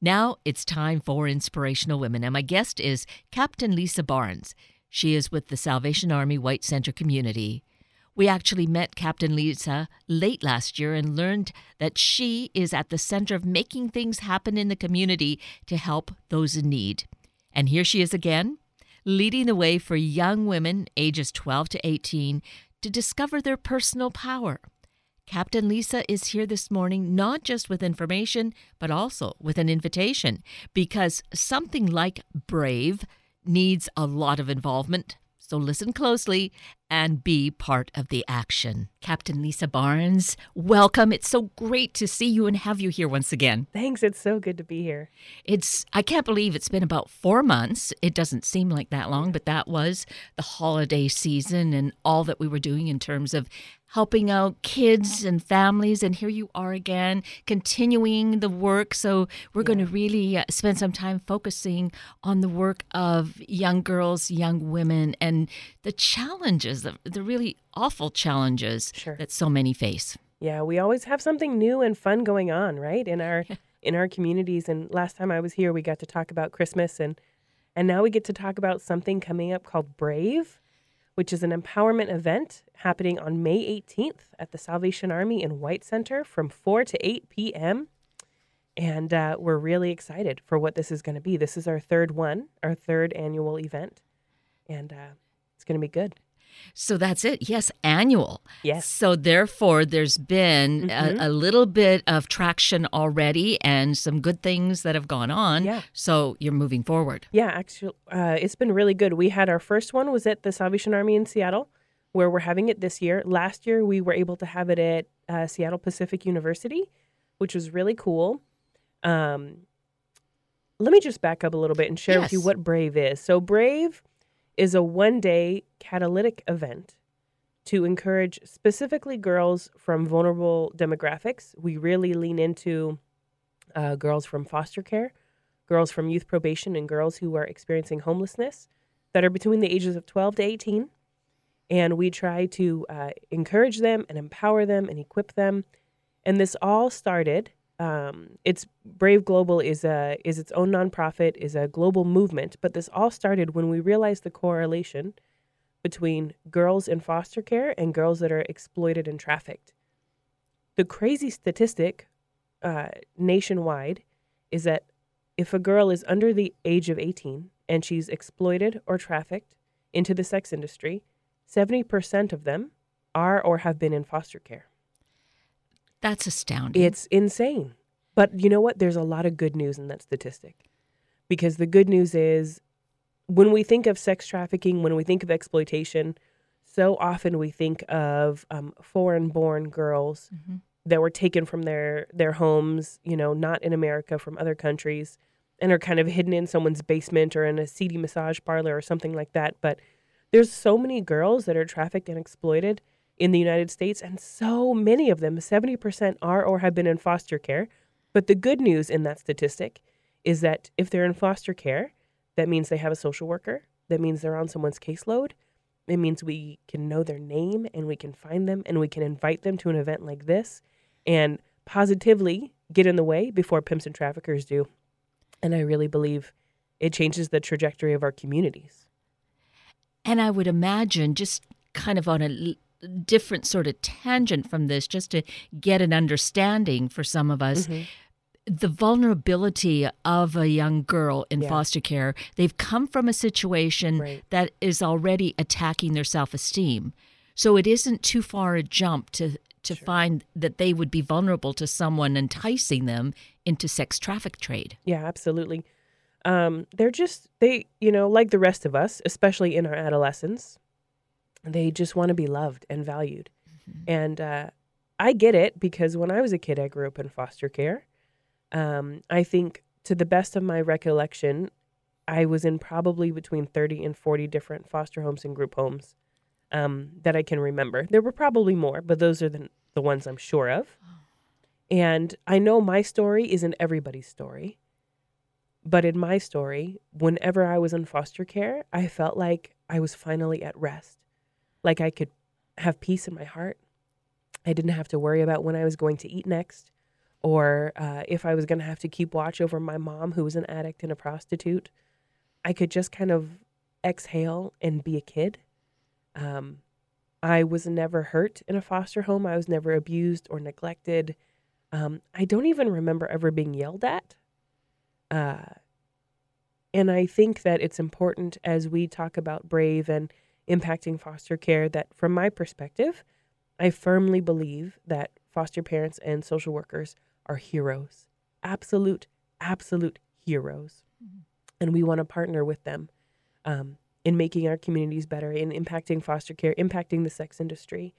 Now it's time for Inspirational Women, and my guest is Captain Lisa Barnes. She is with the Salvation Army White Center community. We actually met Captain Lisa late last year and learned that she is at the center of making things happen in the community to help those in need. And here she is again, leading the way for young women ages 12 to 18 to discover their personal power. Captain Lisa is here this morning not just with information, but also with an invitation because something like Brave needs a lot of involvement. So listen closely and be part of the action. Captain Lisa Barnes, welcome. It's so great to see you and have you here once again. Thanks. It's so good to be here. It's I can't believe it's been about 4 months. It doesn't seem like that long, but that was the holiday season and all that we were doing in terms of helping out kids and families. And here you are again, continuing the work. So we're yeah. going to really uh, spend some time focusing on the work of young girls, young women, and the challenges, the, the really awful challenges sure. that so many face. Yeah, we always have something new and fun going on, right? In our in our communities. And last time I was here, we got to talk about Christmas, and and now we get to talk about something coming up called Brave which is an empowerment event happening on May 18th at the Salvation Army in White Center from 4 to 8 p.m. And uh, we're really excited for what this is going to be. This is our third one, our third annual event. And uh, it's going to be good. So that's it. Yes, annual. Yes. So therefore, there's been mm-hmm. a, a, little bit of traction already and some good things that have gone on. Yeah. So you're moving forward. Yeah, actually, uh, it's been really good. We had our first one was at the Salvation Army in Seattle, where we're having it this year. Last year, we were able to have it at uh, Seattle Pacific University, which was really cool. Um, let me just back up a little bit and share yes. with you what Brave is. So Brave is a one day catalytic event to encourage specifically girls from vulnerable demographics. We really lean into uh, girls from foster care, girls from youth probation, and girls who are experiencing homelessness that are between the ages of 12 to 18. And we try to uh, encourage them and empower them and equip them. And this all started um, it's Brave Global is a is its own nonprofit, is a global movement. But this all started when we realized the correlation between girls in foster care and girls that are exploited and trafficked. The crazy statistic uh, nationwide is that if a girl is under the age of 18 and she's exploited or trafficked into the sex industry, 70% of them are or have been in foster care. That's astounding. It's insane. But you know what? There's a lot of good news in that statistic. Because the good news is when we think of sex trafficking, when we think of exploitation, so often we think of um, foreign born girls mm-hmm. that were taken from their, their homes, you know, not in America, from other countries, and are kind of hidden in someone's basement or in a seedy massage parlor or something like that. But there's so many girls that are trafficked and exploited in the United States, and so many of them, 70% are or have been in foster care. But the good news in that statistic is that if they're in foster care, that means they have a social worker, that means they're on someone's caseload. It means we can know their name and we can find them and we can invite them to an event like this and positively get in the way before pimps and traffickers do. And I really believe it changes the trajectory of our communities. And I would imagine, just kind of on a different sort of tangent from this just to get an understanding for some of us. Mm-hmm. The vulnerability of a young girl in yeah. foster care, they've come from a situation right. that is already attacking their self esteem. So it isn't too far a jump to to sure. find that they would be vulnerable to someone enticing them into sex traffic trade. Yeah, absolutely. Um, they're just they, you know, like the rest of us, especially in our adolescence, they just want to be loved and valued. Mm-hmm. And uh, I get it because when I was a kid, I grew up in foster care. Um, I think, to the best of my recollection, I was in probably between 30 and 40 different foster homes and group homes um, that I can remember. There were probably more, but those are the, the ones I'm sure of. And I know my story isn't everybody's story. But in my story, whenever I was in foster care, I felt like I was finally at rest like I could have peace in my heart. I didn't have to worry about when I was going to eat next or uh, if I was going to have to keep watch over my mom, who was an addict and a prostitute, I could just kind of exhale and be a kid. Um, I was never hurt in a foster home. I was never abused or neglected. Um, I don't even remember ever being yelled at. Uh, and I think that it's important as we talk about Brave and impacting foster care that, from my perspective, I firmly believe that foster parents and social workers are heroes. Absolute, absolute heroes. Mm-hmm. And we want to partner with them um, in making our communities better, in impacting foster care, impacting the sex industry.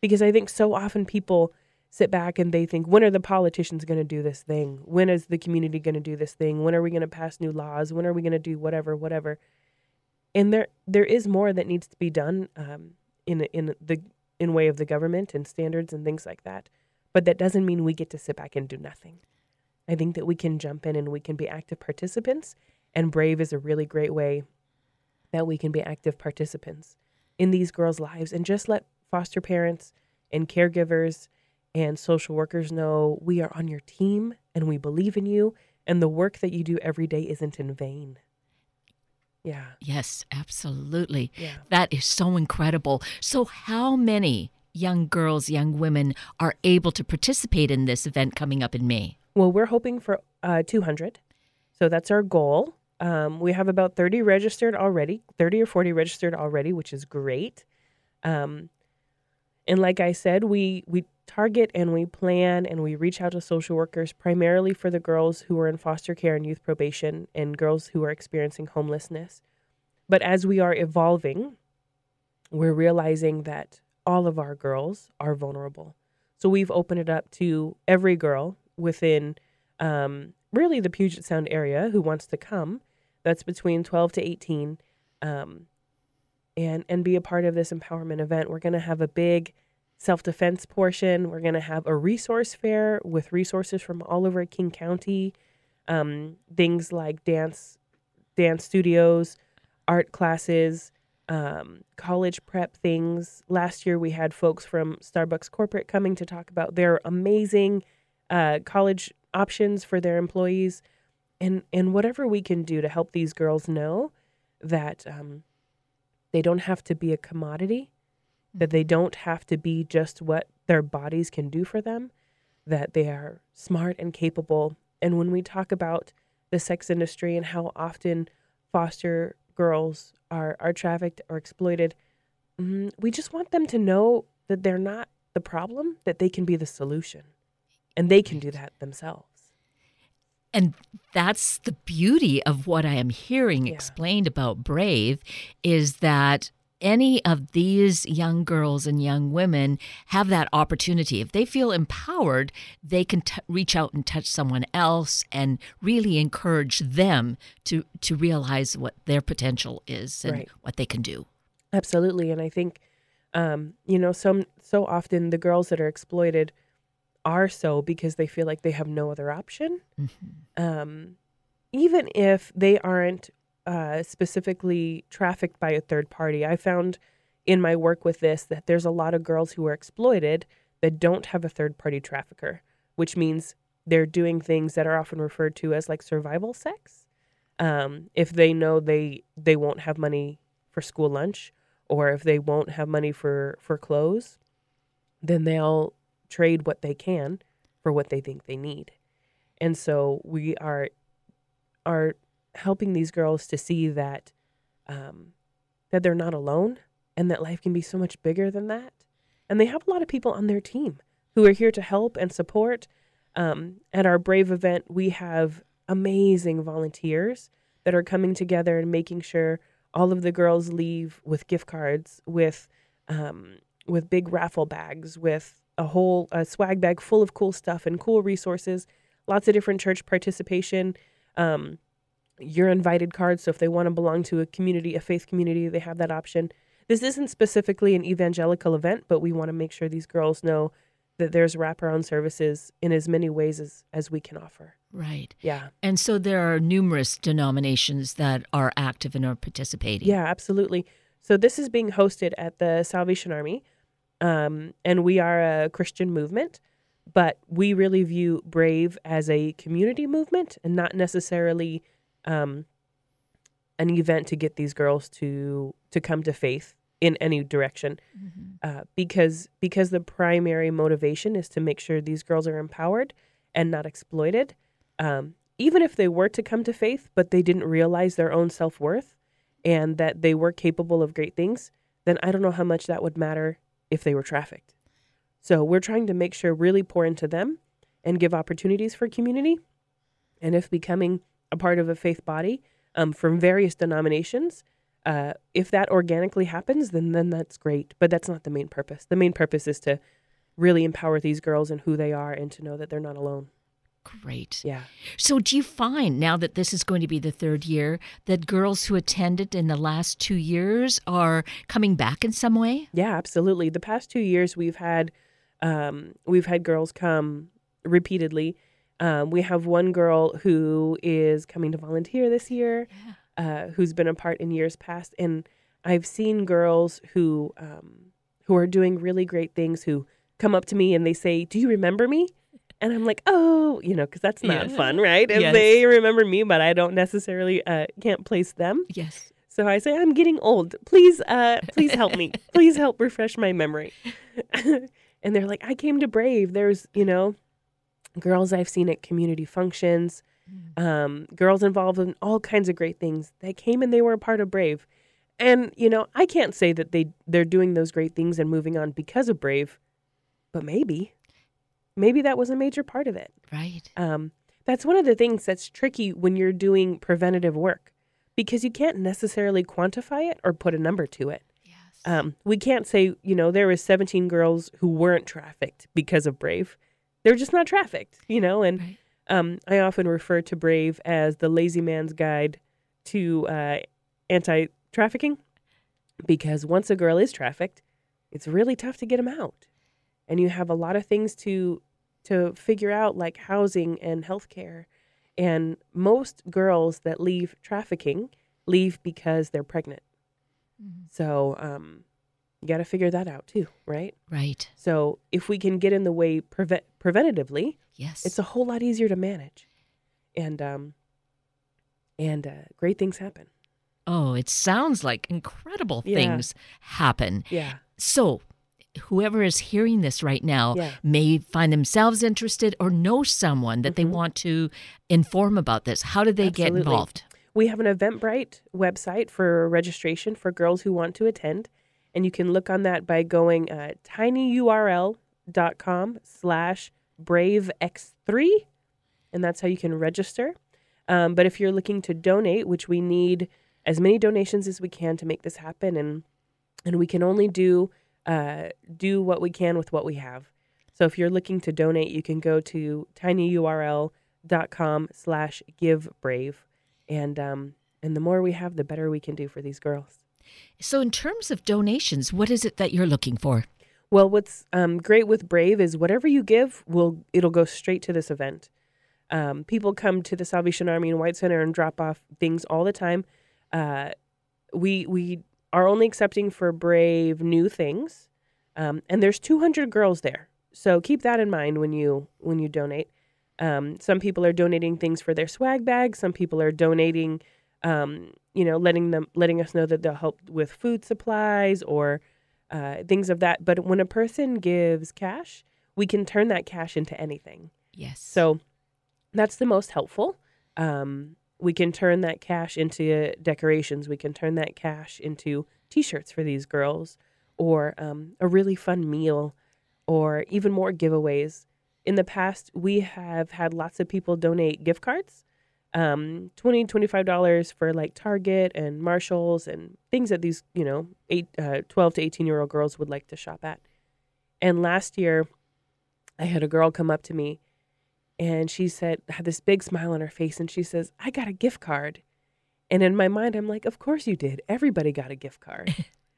Because I think so often people sit back and they think, when are the politicians going to do this thing? When is the community going to do this thing? When are we going to pass new laws? When are we going to do whatever, whatever? And there, there is more that needs to be done um, in in the in way of the government and standards and things like that. But that doesn't mean we get to sit back and do nothing. I think that we can jump in and we can be active participants. And Brave is a really great way that we can be active participants in these girls' lives and just let foster parents and caregivers and social workers know we are on your team and we believe in you and the work that you do every day isn't in vain. Yeah. Yes, absolutely. Yeah. That is so incredible. So, how many young girls, young women are able to participate in this event coming up in May? Well, we're hoping for uh, 200. So, that's our goal. Um, we have about 30 registered already, 30 or 40 registered already, which is great. Um, and like I said, we we target and we plan and we reach out to social workers primarily for the girls who are in foster care and youth probation and girls who are experiencing homelessness. But as we are evolving, we're realizing that all of our girls are vulnerable. So we've opened it up to every girl within um, really the Puget Sound area who wants to come. That's between 12 to 18. Um, and and be a part of this empowerment event. We're going to have a big self-defense portion. We're going to have a resource fair with resources from all over King County. Um, things like dance dance studios, art classes, um, college prep things. Last year we had folks from Starbucks corporate coming to talk about their amazing uh, college options for their employees, and and whatever we can do to help these girls know that um, they don't have to be a commodity, that they don't have to be just what their bodies can do for them, that they are smart and capable. And when we talk about the sex industry and how often foster girls are, are trafficked or exploited, mm, we just want them to know that they're not the problem, that they can be the solution. And they can do that themselves. And that's the beauty of what I am hearing Yeah. explained about Brave is that any of these young girls and young women have that opportunity. If they feel empowered, they can t- reach out and touch someone else and really encourage them to to realize what their potential is and Right. what they can do. Absolutely, and I think, um, you know, some so often the girls that are exploited are so because they feel like they have no other option. Um, even if they aren't uh, specifically trafficked by a third party, I found in my work with this that there's a lot of girls who are exploited that don't have a third party trafficker, which means they're doing things that are often referred to as like survival sex. Um, if they know they they won't have money for school lunch, or if they won't have money for for clothes, then they'll trade what they can for what they think they need. And so we are are helping these girls to see that um, that they're not alone and that life can be so much bigger than that. And they have a lot of people on their team who are here to help and support. Um, at our Brave event, we have amazing volunteers that are coming together and making sure all of the girls leave with gift cards, with um, with big raffle bags, with a whole a swag bag full of cool stuff and cool resources. Lots of different church participation. Um, you're invited cards, so if they want to belong to a community, a faith community, they have that option. This isn't specifically an evangelical event, but we want to make sure these girls know that there's wraparound services in as many ways as, as we can offer. Right. Yeah. And so there are numerous denominations that are active and are participating. Yeah, absolutely. So this is being hosted at the Salvation Army, um, and we are a Christian movement. but we really view Brave as a community movement and not necessarily um, an event to get these girls to to come to faith in any direction, uh, because because the primary motivation is to make sure these girls are empowered and not exploited. Um, even if they were to come to faith, but they didn't realize their own self worth and that they were capable of great things, then I don't know how much that would matter if they were trafficked. So we're trying to make sure really pour into them and give opportunities for community. And if becoming a part of a faith body um, from various denominations, uh, if that organically happens, then then that's great. But that's not the main purpose. The main purpose is to really empower these girls and who they are, and to know that they're not alone. Great. Yeah. So, do you find now that this is going to be the third year that girls who attended in the last two years are coming back in some way? Yeah, absolutely. The past two years, we've had um, we've had girls come repeatedly. Um, we have one girl who is coming to volunteer this year, uh, who's been a part in years past, and I've seen girls who um, who are doing really great things who come up to me and they say, "Do you remember me?" And I'm like, "Oh, you know, because that's not Yeah. fun, right? If Yes. they remember me, but I don't necessarily uh, can't place them." Yes. So I say, I'm getting old. Please, uh, please help me. Please help refresh my memory. and they're like, I came to Brave. There's, you know, girls I've seen at community functions, um, girls involved in all kinds of great things. They came and they were a part of Brave. And, you know, I can't say that they they're doing those great things and moving on because of Brave, but maybe. Maybe that was a major part of it. Right. Um, that's one of the things that's tricky when you're doing preventative work because you can't necessarily quantify it or put a number to it. Yes. Um, we can't say, you know, there was 17 girls who weren't trafficked because of Brave. They're just not trafficked, you know, and Right. um, I often refer to Brave as the lazy man's guide to uh, anti trafficking because once a girl is trafficked, it's really tough to get them out. And you have a lot of things to to figure out like housing and healthcare. And most girls that leave trafficking leave because they're pregnant. So um, you got to figure that out too, right? Right. So if we can get in the way preve- preventatively, Yes. it's a whole lot easier to manage, and um, and uh, great things happen. oh, it sounds like incredible Yeah. things happen. Yeah, So, whoever is hearing this right now Yeah. may find themselves interested or know someone that they Mhm. want to inform about this. How do they get involved? we have an Eventbrite website for registration for girls who want to attend, and you can look on that by going uh, tinyurl.com slash bravex3, and that's how you can register. Um, but if you're looking to donate, which we need as many donations as we can to make this happen, and and we can only do uh, do what we can with what we have. So if you're looking to donate, you can go to tinyurl.com slash give brave. And um, and the more we have, the better we can do for these girls. So, in terms of donations, what is it that you're looking for? Well, what's um, great with Brave is whatever you give, will it'll go straight to this event. Um, people come to the Salvation Army and White Center and drop off things all the time. Uh, we we are only accepting for Brave new things, um, and there's 200 girls there. So keep that in mind when you when you donate. Um, some people are donating things for their swag bag. Some people are donating, um, you know, letting them letting us know that they'll help with food supplies or uh, things of that. But when a person gives cash, we can turn that cash into anything. Yes. So that's the most helpful. Um, we can turn that cash into decorations. We can turn that cash into T-shirts for these girls, or um, a really fun meal, or even more giveaways. In the past, we have had lots of people donate gift cards, um, 20 $25 for like Target and Marshalls and things that these, you know, eight, uh, 12 to 18 year old girls would like to shop at. And last year, I had a girl come up to me and she said, had this big smile on her face, and she says, I got a gift card. And in my mind, I'm like, Of course you did. Everybody got a gift card.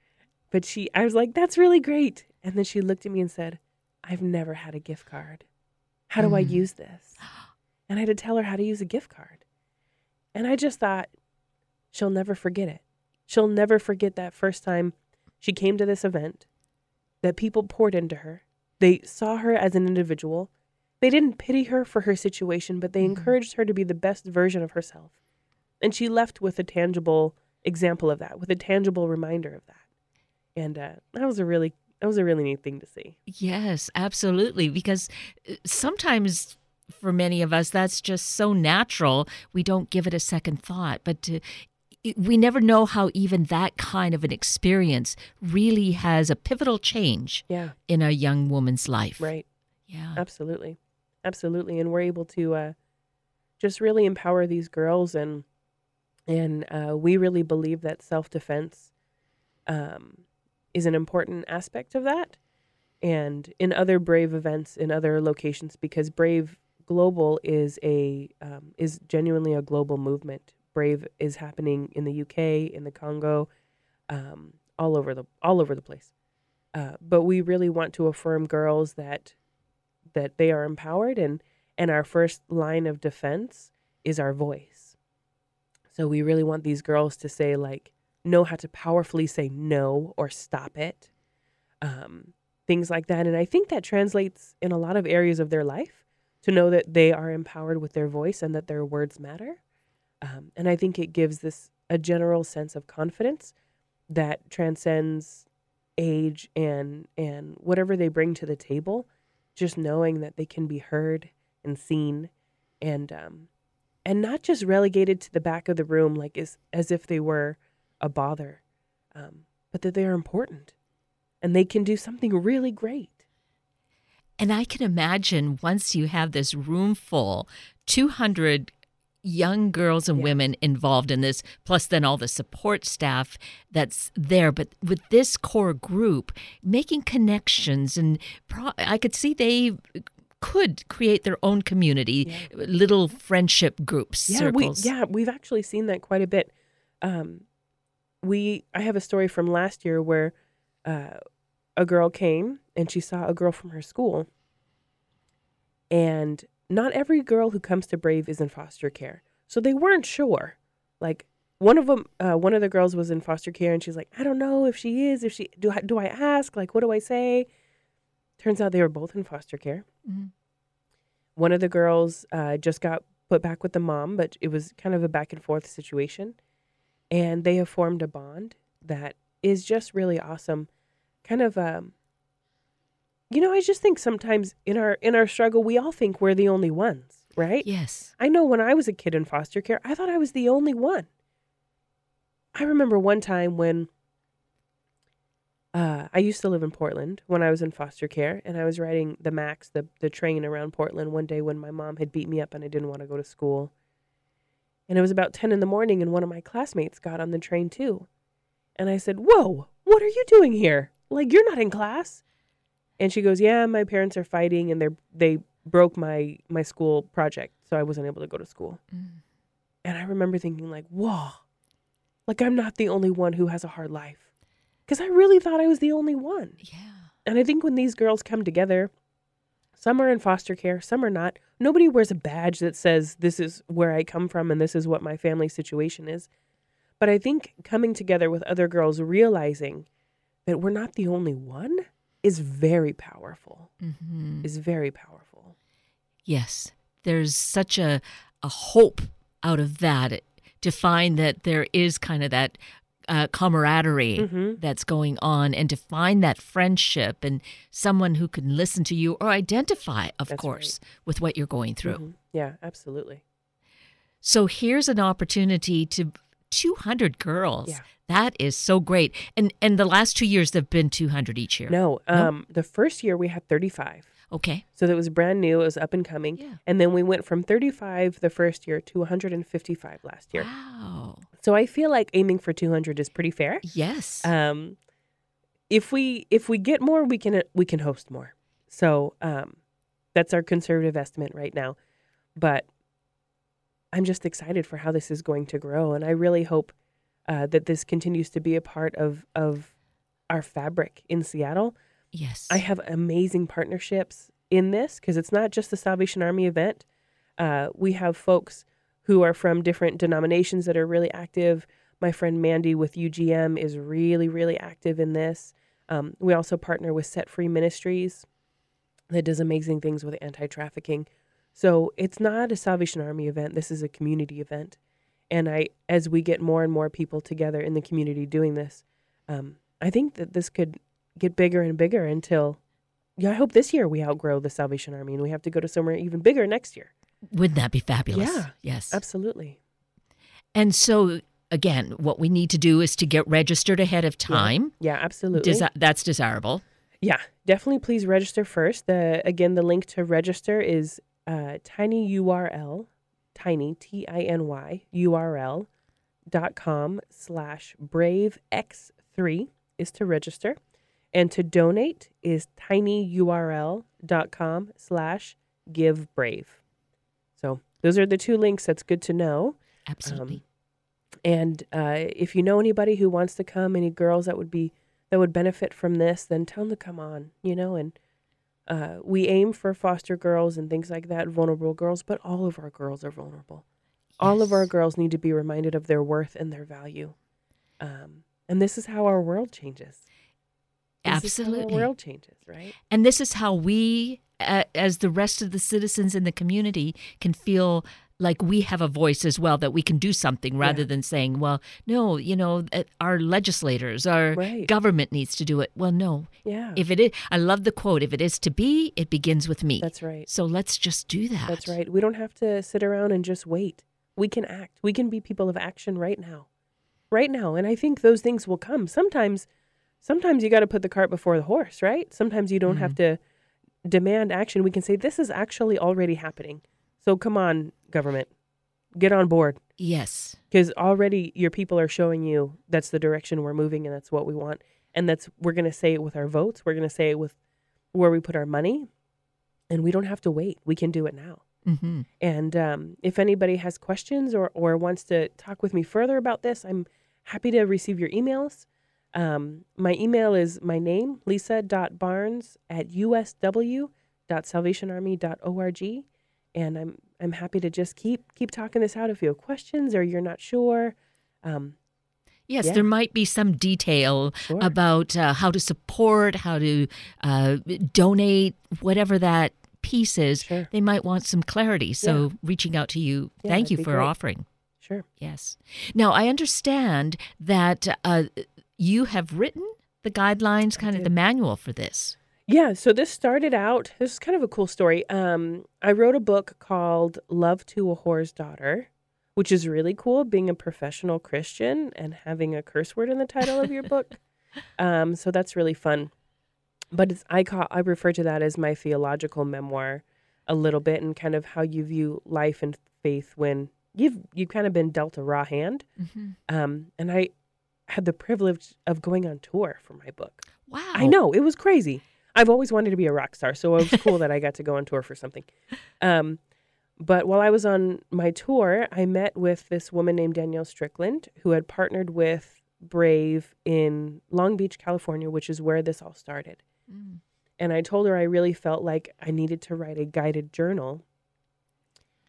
but she, I was like, That's really great. And then she looked at me and said, I've never had a gift card. How do I Mm. use this? And I had to tell her how to use a gift card. And I just thought, she'll never forget it. She'll never forget that first time she came to this event, that people poured into her. They saw her as an individual, they didn't pity her for her situation, but they Mhm. encouraged her to be the best version of herself. And she left with a tangible example of that, with a tangible reminder of that. And uh, that was a really that was a really neat thing to see. Yes, absolutely. Because uh, sometimes for many of us, that's just so natural, we don't give it a second thought. But to, we never know how even that kind of an experience really has a pivotal change Yeah, in a young woman's life. right. Yeah. Absolutely. Absolutely. And we're able to uh, just really empower these girls and and uh, we really believe that self defense um, is an important aspect of that. And in other Brave events in other locations, because Brave Global is a um, is genuinely a global movement. Brave is happening in the UK, in the Congo, um, all over the all over the place. Uh, but we really want to affirm girls that that they are empowered and and our first line of defense is our voice. So we really want these girls to say like know how to powerfully say no or stop it. Um, things like that and I think that translates in a lot of areas of their life to know that they are empowered with their voice and that their words matter. Um, and I think it gives this a general sense of confidence that transcends age and and whatever they bring to the table just knowing that they can be heard and seen and um and not just relegated to the back of the room like as as if they were a bother um but that they are important and they can do something really great. And I can imagine once you have this room full, 200 young girls and Yeah. women involved in this, plus then all the support staff that's there. But with this core group, making connections, and pro- I could see they could create their own community, little friendship groups, yeah circles. we yeah we've actually seen that quite a bit um we i have a story from last year where uh a girl came and she saw a girl from her school and not every girl who comes to brave is in foster care so they weren't sure like one of them uh, one of the girls was in foster care and she's like i don't know if she is if she do I, do i ask like what do i say turns out they were both in foster care Mhm. one of the girls uh, just got put back with the mom, but it was kind of a back and forth situation. And they have formed a bond that is just really awesome. Kind of um you know, I just think sometimes in our in our struggle we all think we're the only ones, right? Yes. I know when I was a kid in foster care, I thought I was the only one. I remember one time when uh, I used to live in Portland when I was in foster care, and I was riding the Max, the, the train around Portland one day when my mom had beat me up and I didn't want to go to school. And it was about 10 in the morning, and one of my classmates got on the train too. And I said, Whoa, what are you doing here? Like, you're not in class. And she goes, Yeah, my parents are fighting, and they're, they broke my, my school project, so I wasn't able to go to school. Mm. And I remember thinking, like, whoa, like I'm not the only one who has a hard life. Because I really thought I was the only one. Yeah. And I think when these girls come together, some are in foster care, some are not. Nobody wears a badge that says, this is where I come from and this is what my family situation is. But I think coming together with other girls, realizing that we're not the only one is very powerful, hmm is very powerful. Yes, there's such a a hope out of that to find that there is kind of that uh, camaraderie Mhm. that's going on, and to find that friendship and someone who can listen to you or identify, of That's course, with what you're going through. Mhm. Yeah, absolutely. So here's an opportunity to 200 girls. Yeah. That is so great. And and the last two years there've been 200 each year. No, um, the first year we had 35. Okay. So that was brand new. It was up and coming. Yeah. And then we went from 35 the first year to 155 last year. Wow. So I feel like aiming for 200 is pretty fair. Yes. Um, if we if we get more, we can we can host more. So um, that's our conservative estimate right now. But I'm just excited for how this is going to grow, and I really hope uh, that this continues to be a part of of our fabric in Seattle. yes. I have amazing partnerships in this because it's not just the Salvation Army event. Uh, we have folks who are from different denominations that are really active. My friend Mandy with UGM is really, really active in this. Um, we also partner with Set Free Ministries. that does amazing things with anti trafficking. So it's not a Salvation Army event. This is a community event. And I, as we get more and more people together in the community doing this, um, I think that this could get bigger and bigger until, yeah, I hope this year we outgrow the Salvation Army and we have to go to somewhere even bigger next year. Wouldn't that be fabulous? Yeah. Yes. Absolutely. And so, again, what we need to do is to get registered ahead of time. Yeah, absolutely. Desi- that's desirable. Yeah, definitely. Please register first. The again, the link to register is uh, tiny URL, tiny T I N Y URL dot com slash brave x three is to register, and to donate is tinyurl dot com slash give brave. So those are the two links. That's good to know. Absolutely. And uh, if you know anybody who wants to come, any girls that would be that would benefit from this, then tell them to come on. You know, and uh, we aim for foster girls and things like that, vulnerable girls, but all of our girls are vulnerable. All of our girls need to be reminded of their worth and their value. Um, and this is how our world changes. This is how Absolutely. world changes, right? And this is how we, uh, as the rest of the citizens in the community, can feel like we have a voice as well, that we can do something rather Yeah. than saying, well, no, you know, uh, our legislators, our Right. government needs to do it. Well, no. Yeah. If it is, I love the quote, if it is to be, it begins with me. That's right. So let's just do that. That's right. We don't have to sit around and just wait. We can act. We can be people of action right now. Right now. And I think those things will come. Sometimes sometimes you got to put the cart before the horse, right? Sometimes you don't have to demand action. We can say this is actually already happening. So come on, government. Get on board Yes. because already your people are showing you that's the direction we're moving and that's what we want. And that's we're going to say it with our votes. We're going to say it with where we put our money. And we don't have to wait. We can do it now. hmm And um, if anybody has questions or, or wants to talk with me further about this, I'm happy to receive your emails. Um, my email is my name, lisa.barnes at usw.salvationarmy.org. And I'm I'm happy to just keep keep talking this out if you have questions or you're not sure. Um, Yes, Yeah. there might be some detail Sure. about uh, how to support, how to uh, donate, whatever that piece is. Sure. They might want some clarity. So, reaching out to you, Yeah, thank you for great. offering. sure. Yes. Now, I understand that uh, you have written the guidelines, kind of did. the manual for this. Yeah, so this started out, this is kind of a cool story. Um, I wrote a book called Love to a Whore's Daughter, which is really cool being a professional Christian and having a curse word in the title of your book. Um, so that's really fun. But it's, I call I refer to that as my theological memoir a little bit and kind of how you view life and faith when you've you've kind of been dealt a raw hand. Mm-hmm. Um, and I had the privilege of going on tour for my book. Wow. I know it was crazy. I've always wanted to be a rock star, so it was cool that I got to go on tour for something. Um, but while I was on my tour, I met with this woman named Danielle Strickland, who had partnered with Brave in Long Beach, California, which is where this all started. Mm. And I told her I really felt like I needed to write a guided journal.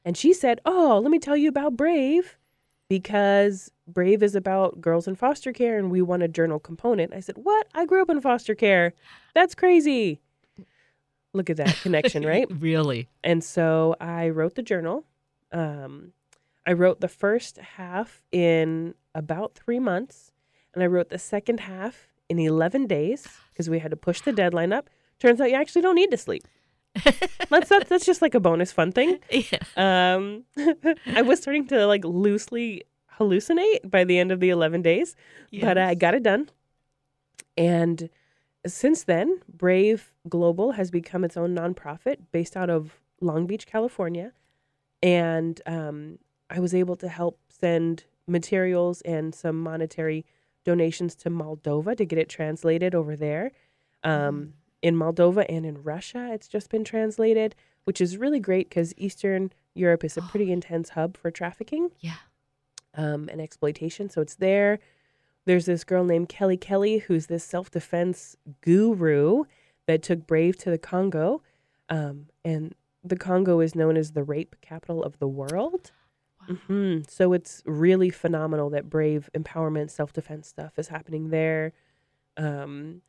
And she said, Oh, let me tell you about Brave because Brave is about girls in foster care and we want a journal component. I said, What? I grew up in foster care. That's crazy. Look at that connection, right? Really? And so I wrote the journal. Um, I wrote the first half in about three months, and I wrote the second half in 11 days because we had to push the deadline up. Turns out you actually don't need to sleep. that's, that's that's just like a bonus fun thing. Yeah. Um, I was starting to like loosely hallucinate by the end of the 11 days, but I got it done. And since then, Brave Global has become its own nonprofit based out of Long Beach, California. And um, I was able to help send materials and some monetary donations to Moldova to get it translated over there. Um, in Moldova and in Russia, it's just been translated, which is really great because Eastern Europe is a pretty intense hub for trafficking Yeah. Um, and exploitation. So it's there. There's this girl named Kelly Kelly, who's this self defense guru that took Brave to the Congo. Um, and the Congo is known as the rape capital of the world. hmm So it's really phenomenal that Brave empowerment, self defense stuff is happening there. Um,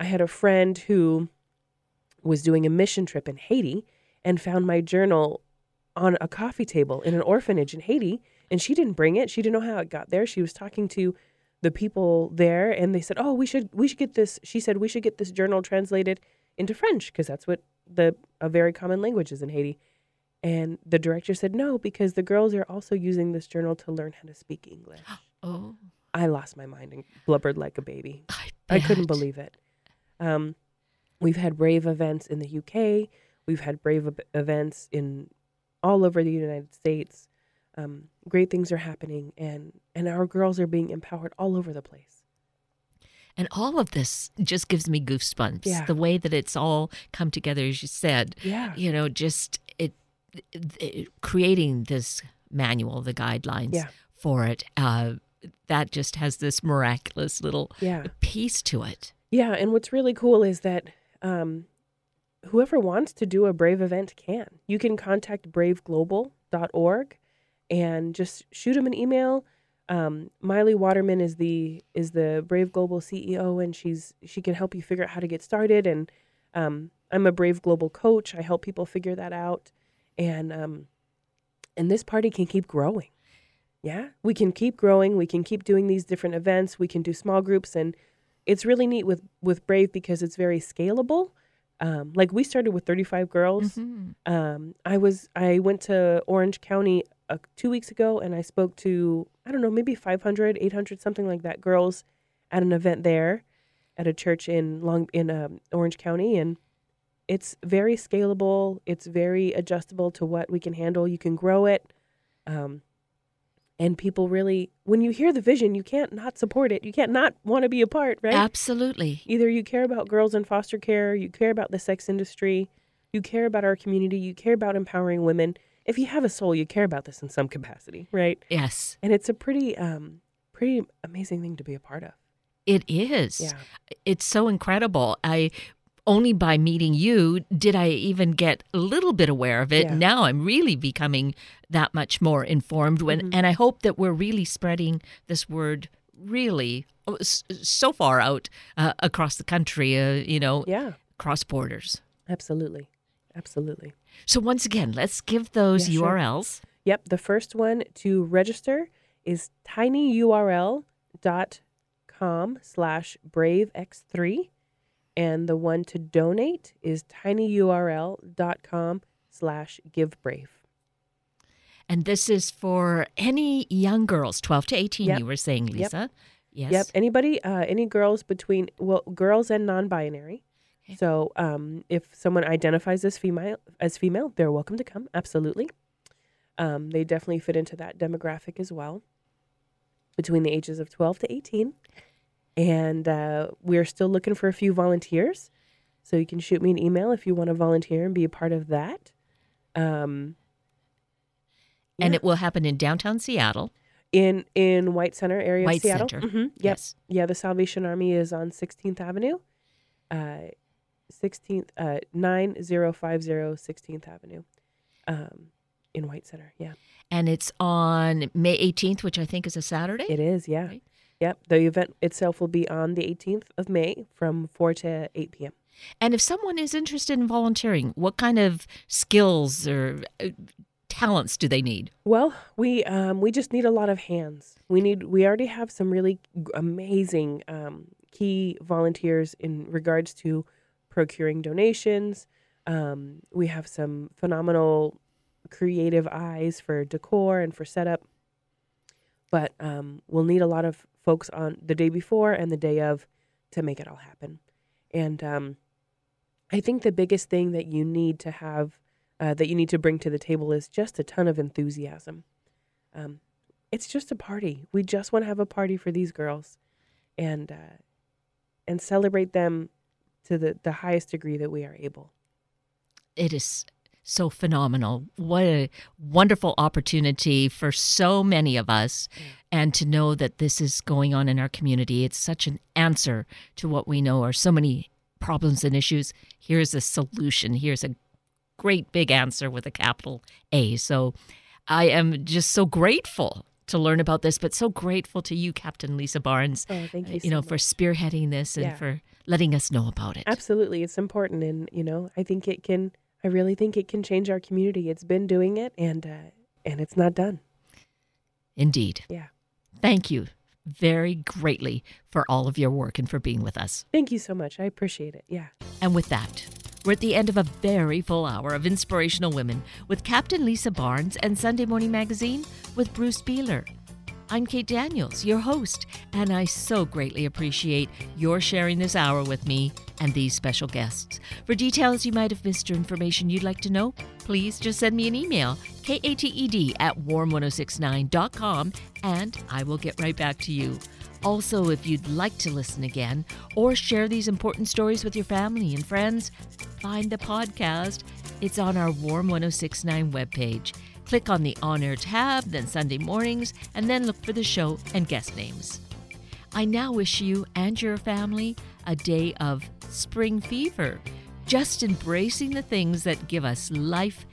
I had a friend who was doing a mission trip in Haiti and found my journal on a coffee table in an orphanage in Haiti. And she didn't bring it. She didn't know how it got there. She was talking to the people there and they said, "Oh, we should we should get this." She said, "We should get this journal translated into French because that's what the a very common language is in Haiti." And the director said, "No, because the girls are also using this journal to learn how to speak English." Oh, I lost my mind and blubbered like a baby. I, I couldn't believe it. Um, we've had brave events in the UK. We've had brave ev- events in all over the United States. Um, great things are happening, and and our girls are being empowered all over the place. And all of this just gives me goosebumps. Yeah. The way that it's all come together, as you said. Yeah, You know, just it, it creating this manual, the guidelines Yeah. for it. Uh, that just has this miraculous little yeah, piece to it. yeah. And what's really cool is that um, whoever wants to do a brave event can. You can contact braveglobal.org and just shoot them an email. Um, Miley Waterman is the is the Brave Global CEO, and she's she can help you figure out how to get started. And um, I'm a Brave Global coach. I help people figure that out, and um, and this party can keep growing. Yeah, we can keep growing. We can keep doing these different events. We can do small groups, and it's really neat with with Brave because it's very scalable. Um, like we started with 35 girls. Mhm. Um, I was I went to Orange County uh, two weeks ago and I spoke to I don't know maybe 500, 800, something like that girls at an event there at a church in Long in um, Orange County and it's very scalable. It's very adjustable to what we can handle. You can grow it. Um, and people really, when you hear the vision, you can't not support it. You can't not want to be a part, right? Absolutely. Either you care about girls in foster care, you care about the sex industry, you care about our community, you care about empowering women. If you have a soul, you care about this in some capacity, right? Yes, And it's a pretty, um, pretty amazing thing to be a part of. it is. Yeah, It's so incredible. I only by meeting you did I even get a little bit aware of it. Yeah. Now I'm really becoming that much more informed when Mhm. and I hope that we're really spreading this word really oh, so far out uh, across the country, uh, you know, yeah, across borders. absolutely, absolutely. So once again, let's give those Yeah, sure. URLs. Yep, the first one to register is tinyurl.com slash bravex3. And the one to donate is tinyurl.com slash givebrave. And this is for any young girls, 12 to 18, Yep. you were saying, Yep. Lisa. Yes. Yep. Anybody, uh, any girls between, well, girls and non-binary. Okay. So, um, if someone identifies as female, as female, they're welcome to come. Absolutely. Um, they definitely fit into that demographic as well. Between the ages of 12 to 18, and uh, we're still looking for a few volunteers. So you can shoot me an email if you want to volunteer and be a part of that. Um, And it will happen in downtown Seattle. in in White Center area White of Seattle. Center. hmm Yep. Yes. Yeah, the Salvation Army is on 16th Avenue, uh, 16th, uh, 9050 16th Avenue, um, in White Center. Yeah, And it's on May 18th, which I think is a Saturday. it is. Yeah. Right. Yep. The event itself will be on the 18th of May from 4 to 8 p.m. And if someone is interested in volunteering, what kind of skills or uh, talents do they need? Well, we um, we just need a lot of hands. We need we already have some really amazing um, key volunteers in regards to procuring donations. Um, we have some phenomenal creative eyes for decor and for setup. But um, we'll need a lot of folks on the day before and the day of to make it all happen. And um, I think the biggest thing that you need to have uh, that you need to bring to the table is just a ton of enthusiasm. Um, it's just a party. We just want to have a party for these girls, and uh, and celebrate them to the the highest degree that we are able. It is so phenomenal. What a wonderful opportunity for so many of us. And to know that this is going on in our community, it's such an answer to what we know are so many problems and issues. Here's a solution. Here's a great big answer with a capital A. So I am just so grateful to learn about this, but so grateful to you, Captain Lisa Barnes. Oh, thank you. you know, so for spearheading this and Yeah. for letting us know about it. Absolutely, it's important, and you know, I think it can. I really think it can change our community. It's been doing it, and uh, and it's not done. Indeed. Yeah. Thank you very greatly for all of your work and for being with us. Thank you so much. I appreciate it. Yeah. And with that, we're at the end of a very full hour of Inspirational Women with Captain Lisa Barnes and Sunday Morning Magazine with Bruce Beeler. I'm Kate Daniels, your host, and I so greatly appreciate your sharing this hour with me and these special guests. For details you might have missed or information you'd like to know, please just send me an email, kated at warm1069.com, and I will get right back to you. Also, if you'd like to listen again or share these important stories with your family and friends, find the podcast. It's on our Warm 1069 webpage. Click on the On Air tab, then Sunday mornings, and then look for the show and guest names. I now wish you and your family a day of spring fever, just embracing the things that give us life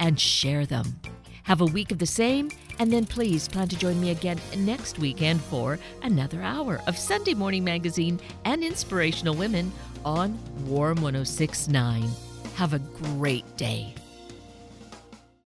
and share them. Have a week of the same, and then please plan to join me again next weekend for another hour of Sunday Morning Magazine and Inspirational Women on Warm 1069. Have a great day.